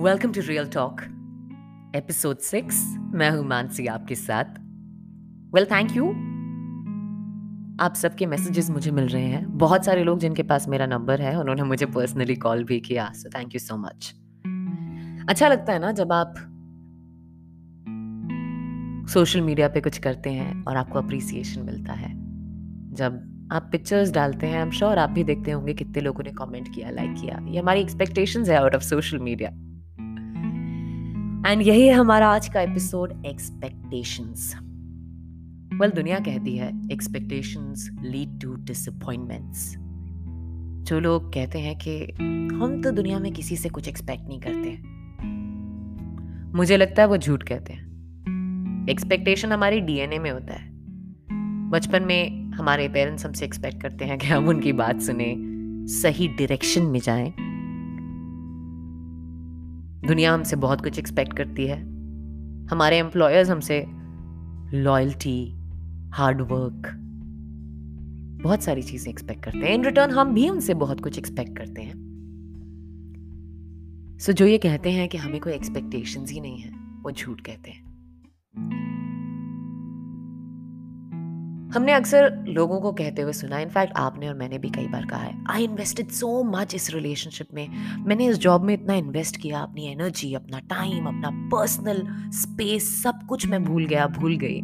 Welcome to real talk episode six मैं हूँ मानसी आपके साथ। वेल थैंक यू आप सबके मैसेजेस मुझे मिल रहे हैं। बहुत सारे लोग जिनके पास मेरा नंबर है, उन्होंने मुझे पर्सनली कॉल भी किया so thank you so much अच्छा लगता है ना जब आप सोशल मीडिया पे कुछ करते हैं और आपको अप्रिसिएशन मिलता है। जब आप पिक्चर्स डालते हैं आई एम श्योर आप भी देखते होंगे कितने लोगों ने कमेंट किया लाइक किया। ये हमारी एक्सपेक्टेशंस है out of social media and यही है हमारा आज का एपिसोड एक्सपेक्टेशंस वेल दुनिया कहती है एक्सपेक्टेशंस लीड टू डिसअपॉइंटमेंट्स जो लोग कहते हैं कि हम तो दुनिया में किसी से कुछ एक्सपेक्ट नहीं करते। मुझे लगता है वो झूठ कहते हैं। एक्सपेक्टेशन हमारी डीएनए में होता है। बचपन में हमारे पेरेंट्स हमसे एक्सपेक्ट करते हैं कि हम उनकी बात सुने, सही डायरेक्शन में जाएँ। दुनिया हमसे बहुत कुछ एक्सपेक्ट करती है। हमारे एम्प्लॉयर्स हमसे लॉयल्टी हार्डवर्क बहुत सारी चीज़ें एक्सपेक्ट करते हैं। इन रिटर्न हम भी उनसे बहुत कुछ एक्सपेक्ट करते हैं। सो so, जो ये कहते हैं कि हमें कोई एक्सपेक्टेशंस ही नहीं है वो झूठ कहते हैं। हमने अक्सर लोगों को कहते हुए सुना इनफैक्ट आपने और मैंने भी कई बार कहा है आई इन्वेस्टेड सो मच इस रिलेशनशिप में। मैंने इस जॉब में इतना इन्वेस्ट किया, अपनी एनर्जी अपना टाइम अपना पर्सनल स्पेस सब कुछ मैं भूल गया, भूल गई।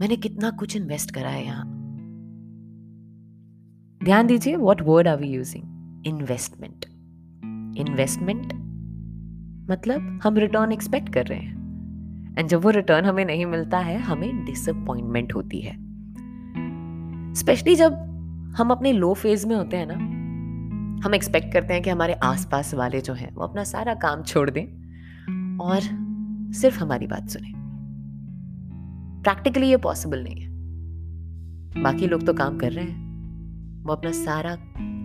मैंने कितना कुछ इन्वेस्ट करा है यहाँ। ध्यान दीजिए what word are we using investment investment मतलब हम रिटर्न एक्सपेक्ट कर रहे हैं। एंड जब वो रिटर्न हमें नहीं मिलता है, हमें डिसअपॉइंटमेंट होती है। स्पेशली जब हम अपने लो फ़ेज़ में होते हैं ना हम एक्सपेक्ट करते हैं कि हमारे आसपास वाले जो हैं वो अपना सारा काम छोड़ दें और सिर्फ़ हमारी बात सुने। प्रैक्टिकली ये पॉसिबल नहीं है। बाकी लोग तो काम कर रहे हैं। वो अपना सारा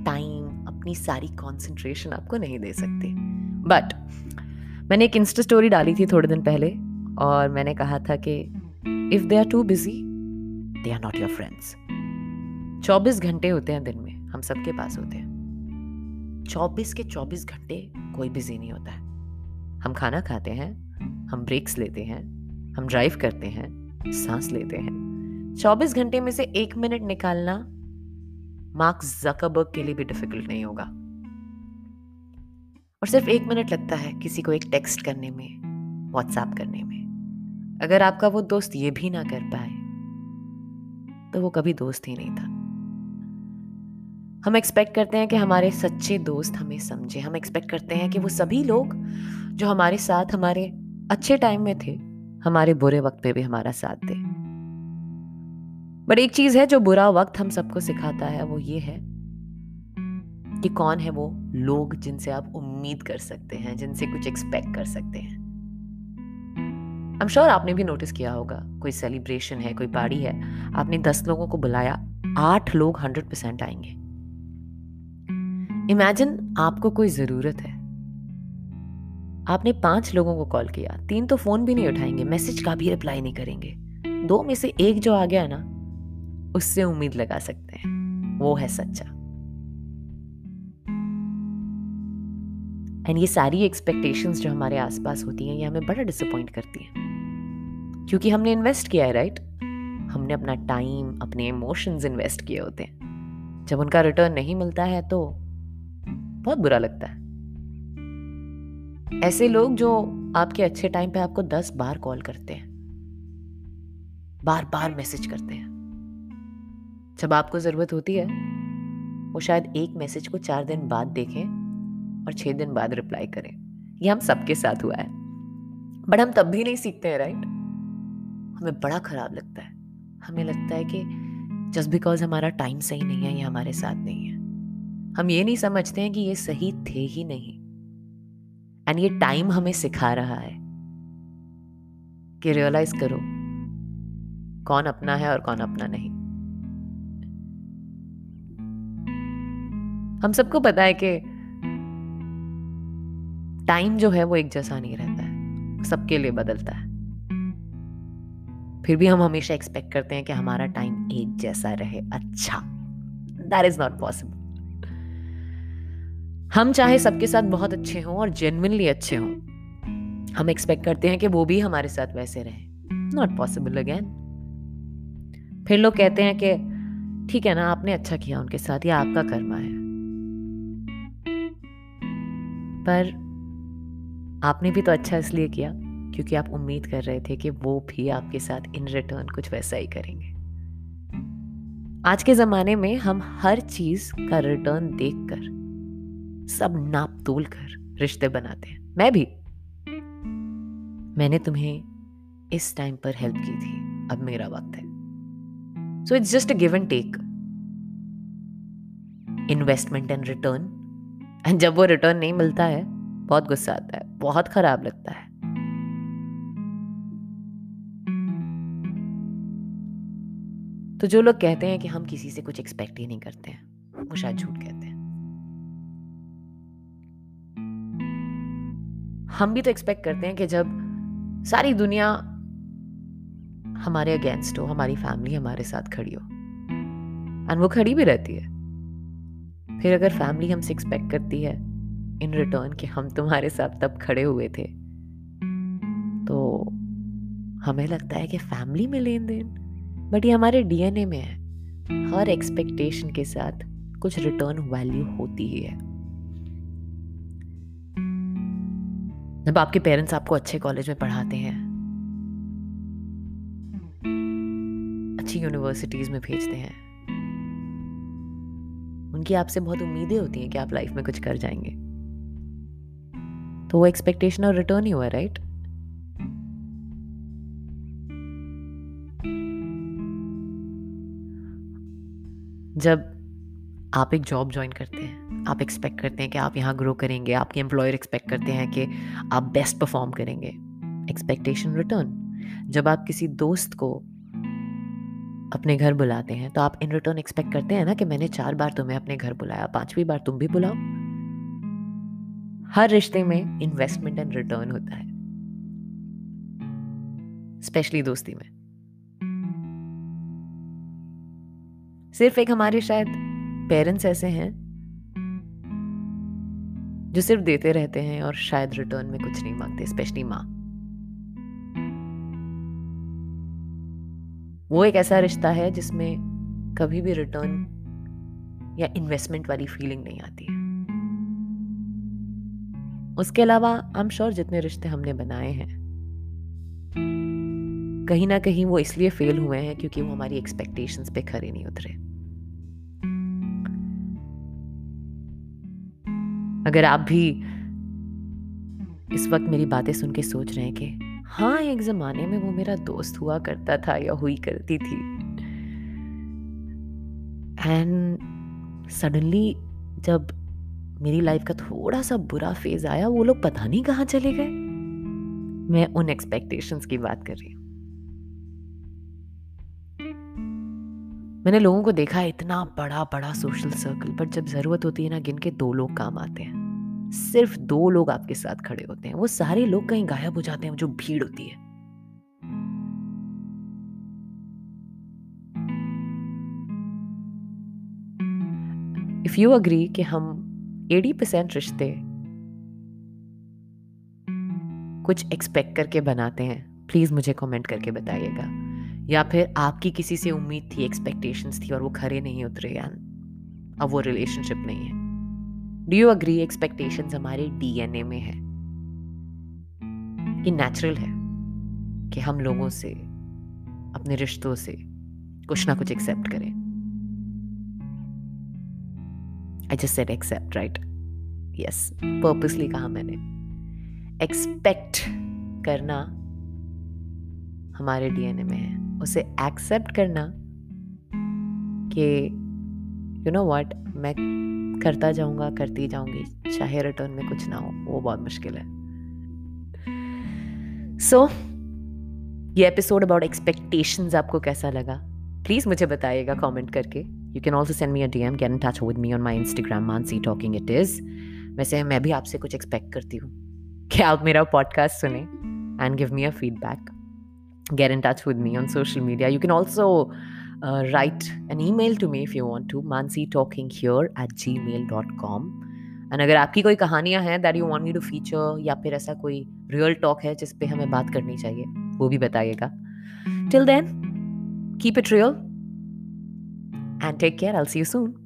टाइम अपनी सारी कंसंट्रेशन आपको नहीं दे सकते। बट मैंने एक इंस्टा स्टोरी डाली थी थोड़े दिन पहले और मैंने कहा था कि if they are too busy they are not your friends चौबीस घंटे होते हैं दिन में, हम सबके पास होते हैं। चौबीस के चौबीस घंटे कोई बिज़ी नहीं होता है। हम खाना खाते हैं, हम ब्रेक्स लेते हैं, हम ड्राइव करते हैं, सांस लेते हैं। चौबीस घंटे में से एक मिनट निकालना मार्क जकबर्ग के लिए भी डिफ़िकल्ट नहीं होगा। और सिर्फ़ एक मिनट लगता है किसी को एक टेक्स्ट करने में व्हाट्सएप करने में। अगर आपका वो दोस्त ये भी ना कर पाए तो वो कभी दोस्त ही नहीं था। हम एक्सपेक्ट करते हैं कि हमारे सच्चे दोस्त हमें समझे। हम एक्सपेक्ट करते हैं कि वो सभी लोग जो हमारे साथ, हमारे अच्छे टाइम में थे, हमारे बुरे वक्त पे भी हमारा साथ दे बट एक चीज़ है जो बुरा वक्त हम सबको सिखाता है, वो ये है कि कौन है वो लोग जिनसे आप उम्मीद कर सकते हैं, जिनसे कुछ एक्सपेक्ट कर सकते हैं। आई एम श्योर आपने भी नोटिस किया होगा, कोई सेलिब्रेशन है, कोई पार्टी है, आपने दस लोगों को बुलाया, आठ लोग हंड्रेड परसेंट आएँगे। इमेजिन आपको कोई ज़रूरत है। आपने पाँच लोगों को कॉल किया, तीन तो फ़ोन भी नहीं उठाएँगे, मैसेज का भी रिप्लाई नहीं करेंगे। दो में से एक जो आ गया ना, उससे उम्मीद लगा सकते हैं। वो है सच्चा। एंड ये सारी एक्सपेक्टेशंस जो हमारे आसपास होती हैं, ये हमें बड़ा डिसअपॉइंट करती हैं। क्योंकि हमने इन्वेस्ट किया है राइट हमने अपना टाइम अपने इमोशंस इन्वेस्ट किए होते हैं। जब उनका रिटर्न नहीं मिलता है तो बहुत बुरा लगता है। ऐसे लोग जो आपके अच्छे टाइम पे आपको दस बार कॉल करते हैं। बार बार मैसेज करते हैं। जब आपको ज़रूरत होती है, वो शायद एक मैसेज को चार दिन बाद देखें और छह दिन बाद रिप्लाई करें। ये हम सबके साथ हुआ है। बट हम तब भी नहीं सीखते हैं राइट हमें बड़ा खराब लगता है। हमें लगता है कि जस्ट बिकॉज़ हमारा टाइम सही नहीं है, या हमारे साथ नहीं है। हम ये नहीं समझते हैं कि ये सही थे ही नहीं। एंड ये टाइम हमें सिखा रहा है कि रियलाइज़ करो, कौन अपना है और कौन अपना नहीं। हम सबको पता है कि टाइम जो है वो एक जैसा नहीं रहता है, सबके लिए बदलता है। फिर भी हम हमेशा एक्सपेक्ट करते हैं कि हमारा टाइम एक जैसा रहे अच्छा। दैट इज़ नॉट पॉसिबल हम चाहे सबके साथ बहुत अच्छे हों और जेनविनली अच्छे हों, हम एक्सपेक्ट करते हैं कि वो भी हमारे साथ वैसे रहे। नॉट पॉसिबल अगेन फिर लोग कहते हैं कि, ठीक है ना, आपने अच्छा किया उनके साथ, या आपका कर्मा है। पर आपने भी तो अच्छा इसलिए किया, क्योंकि आप उम्मीद कर रहे थे कि वो भी आपके साथ इन रिटर्न कुछ वैसा ही करेंगे। आज के ज़माने में हम हर चीज़ का रिटर्न देखकर सब नाप तोल कर रिश्ते बनाते हैं। मैं भी। मैंने तुम्हें इस टाइम पर हेल्प की थी। अब मेरा वक्त है। So it's just a give and take investment and return and जब वो रिटर्न नहीं मिलता है, बहुत गुस्सा आता है, बहुत खराब लगता है। तो जो लोग कहते हैं कि हम किसी से कुछ एक्सपेक्ट ही नहीं करते हैं, वो शायद झूठ कहते हैं। हम भी तो एक्सपेक्ट करते हैं कि जब सारी दुनिया हमारे अगेंस्ट हो, हमारी फैमिली हमारे साथ खड़ी हो। एंड वो खड़ी भी रहती है। फिर अगर फैमिली हमसे एक्सपेक्ट करती है इन रिटर्न कि हम तुम्हारे साथ तब खड़े हुए थे तो हमें लगता है कि फैमिली में लेन देन बट ये हमारे डीएनए में है। हर एक्सपेक्टेशन के साथ कुछ रिटर्न वैल्यू होती ही है। जब आपके पेरेंट्स आपको अच्छे कॉलेज में पढ़ाते हैं। अच्छी यूनिवर्सिटीज में भेजते हैं। उनकी आपसे बहुत उम्मीदें होती हैं कि आप लाइफ में कुछ कर जाएँगे। तो वो एक्सपेक्टेशन और रिटर्न ही हुआ राइट जब आप एक जॉब ज्वाइन करते हैं। आप एक्सपेक्ट करते हैं कि आप यहाँ ग्रो करेंगे, आपके एम्प्लॉयर एक्सपेक्ट करते हैं कि आप बेस्ट परफॉर्म करेंगे। एक्सपेक्टेशन रिटर्न जब आप किसी दोस्त को अपने घर बुलाते हैं तो आप इन रिटर्न एक्सपेक्ट करते हैं ना कि मैंने चार बार तुम्हें अपने घर बुलाया, पांचवी बार तुम भी बुलाओ। हर रिश्ते में इन्वेस्टमेंट एंड रिटर्न होता है। स्पेशली दोस्ती में। सिर्फ़ एक हमारे शायद पेरेंट्स ऐसे हैं जो सिर्फ़ देते रहते हैं और शायद रिटर्न में कुछ नहीं मांगते स्पेशली माँ। वो एक ऐसा रिश्ता है जिसमें कभी भी रिटर्न या इन्वेस्टमेंट वाली फीलिंग नहीं आती। है उसके अलावा आई एम श्योर जितने रिश्ते हमने बनाए हैं, कहीं ना कहीं वो इसलिए फेल हुए हैं क्योंकि वो हमारी एक्सपेक्टेशंस पे खरे नहीं उतरे। अगर आप भी इस वक्त मेरी बातें सुन के सोच रहे हैं कि हाँ एक जमाने में वो मेरा दोस्त हुआ करता था या हुई करती थी। एंड सडनली जब मेरी लाइफ का थोड़ा सा बुरा फ़ेज़ आया, वो लोग पता नहीं कहाँ चले गए। मैं उन एक्सपेक्टेशंस की बात कर रही हूँ। मैंने लोगों को देखा इतना बड़ा बड़ा सोशल सर्कल पर जब ज़रूरत होती है ना, गिन के दो लोग काम आते हैं। सिर्फ़ दो लोग आपके साथ खड़े होते हैं। वो सारे लोग कहीं गायब हो जाते हैं, जो भीड़ होती है। इफ़ यू अग्री कि हम 80 परसेंट रिश्ते कुछ एक्सपेक्ट करके बनाते हैं प्लीज़ मुझे कमेंट करके बताइएगा। या फिर आपकी किसी से उम्मीद थी एक्सपेक्टेशंस थी और वो खरे नहीं उतरे या अब वो रिलेशनशिप नहीं है। डू यू अग्री एक्सपेक्टेशंस हमारे डीएनए में है? ये नेचुरल है, कि हम लोगों से, अपने रिश्तों से कुछ ना कुछ एक्सेप्ट करें। I just said accept right yes purposely कहा मैंने। एक्सपेक्ट करना हमारे डीएनए में है। उसे एक्सेप्ट करना कि यू नो व्हाट मैं करता जाऊँगा करती जाऊँगी चाहे रिटर्न में कुछ ना हो वो बहुत मुश्किल है। सो so, ये एपिसोड अबाउट एक्सपेक्टेशंस आपको कैसा लगा? प्लीज़ मुझे बताइएगा कमेंट करके। You can also send me a DM get in touch with me on my Instagram Mansi talking it is वैसे मैं भी आपसे कुछ एक्सपेक्ट करती हूँ। कि आप मेरा पॉडकास्ट सुने? And give me a feedback get in touch with me on social media. You can also uh, write an email to me if you want to, mansi talking here at gmail.com. And अगर आपकी कोई कहानियाँ हैं that you want me to feature या फिर ऐसा कोई real talk है जिस पे हमें बात करनी चाहिए वो भी बताइएगा। Till then keep it real and take care I see you soon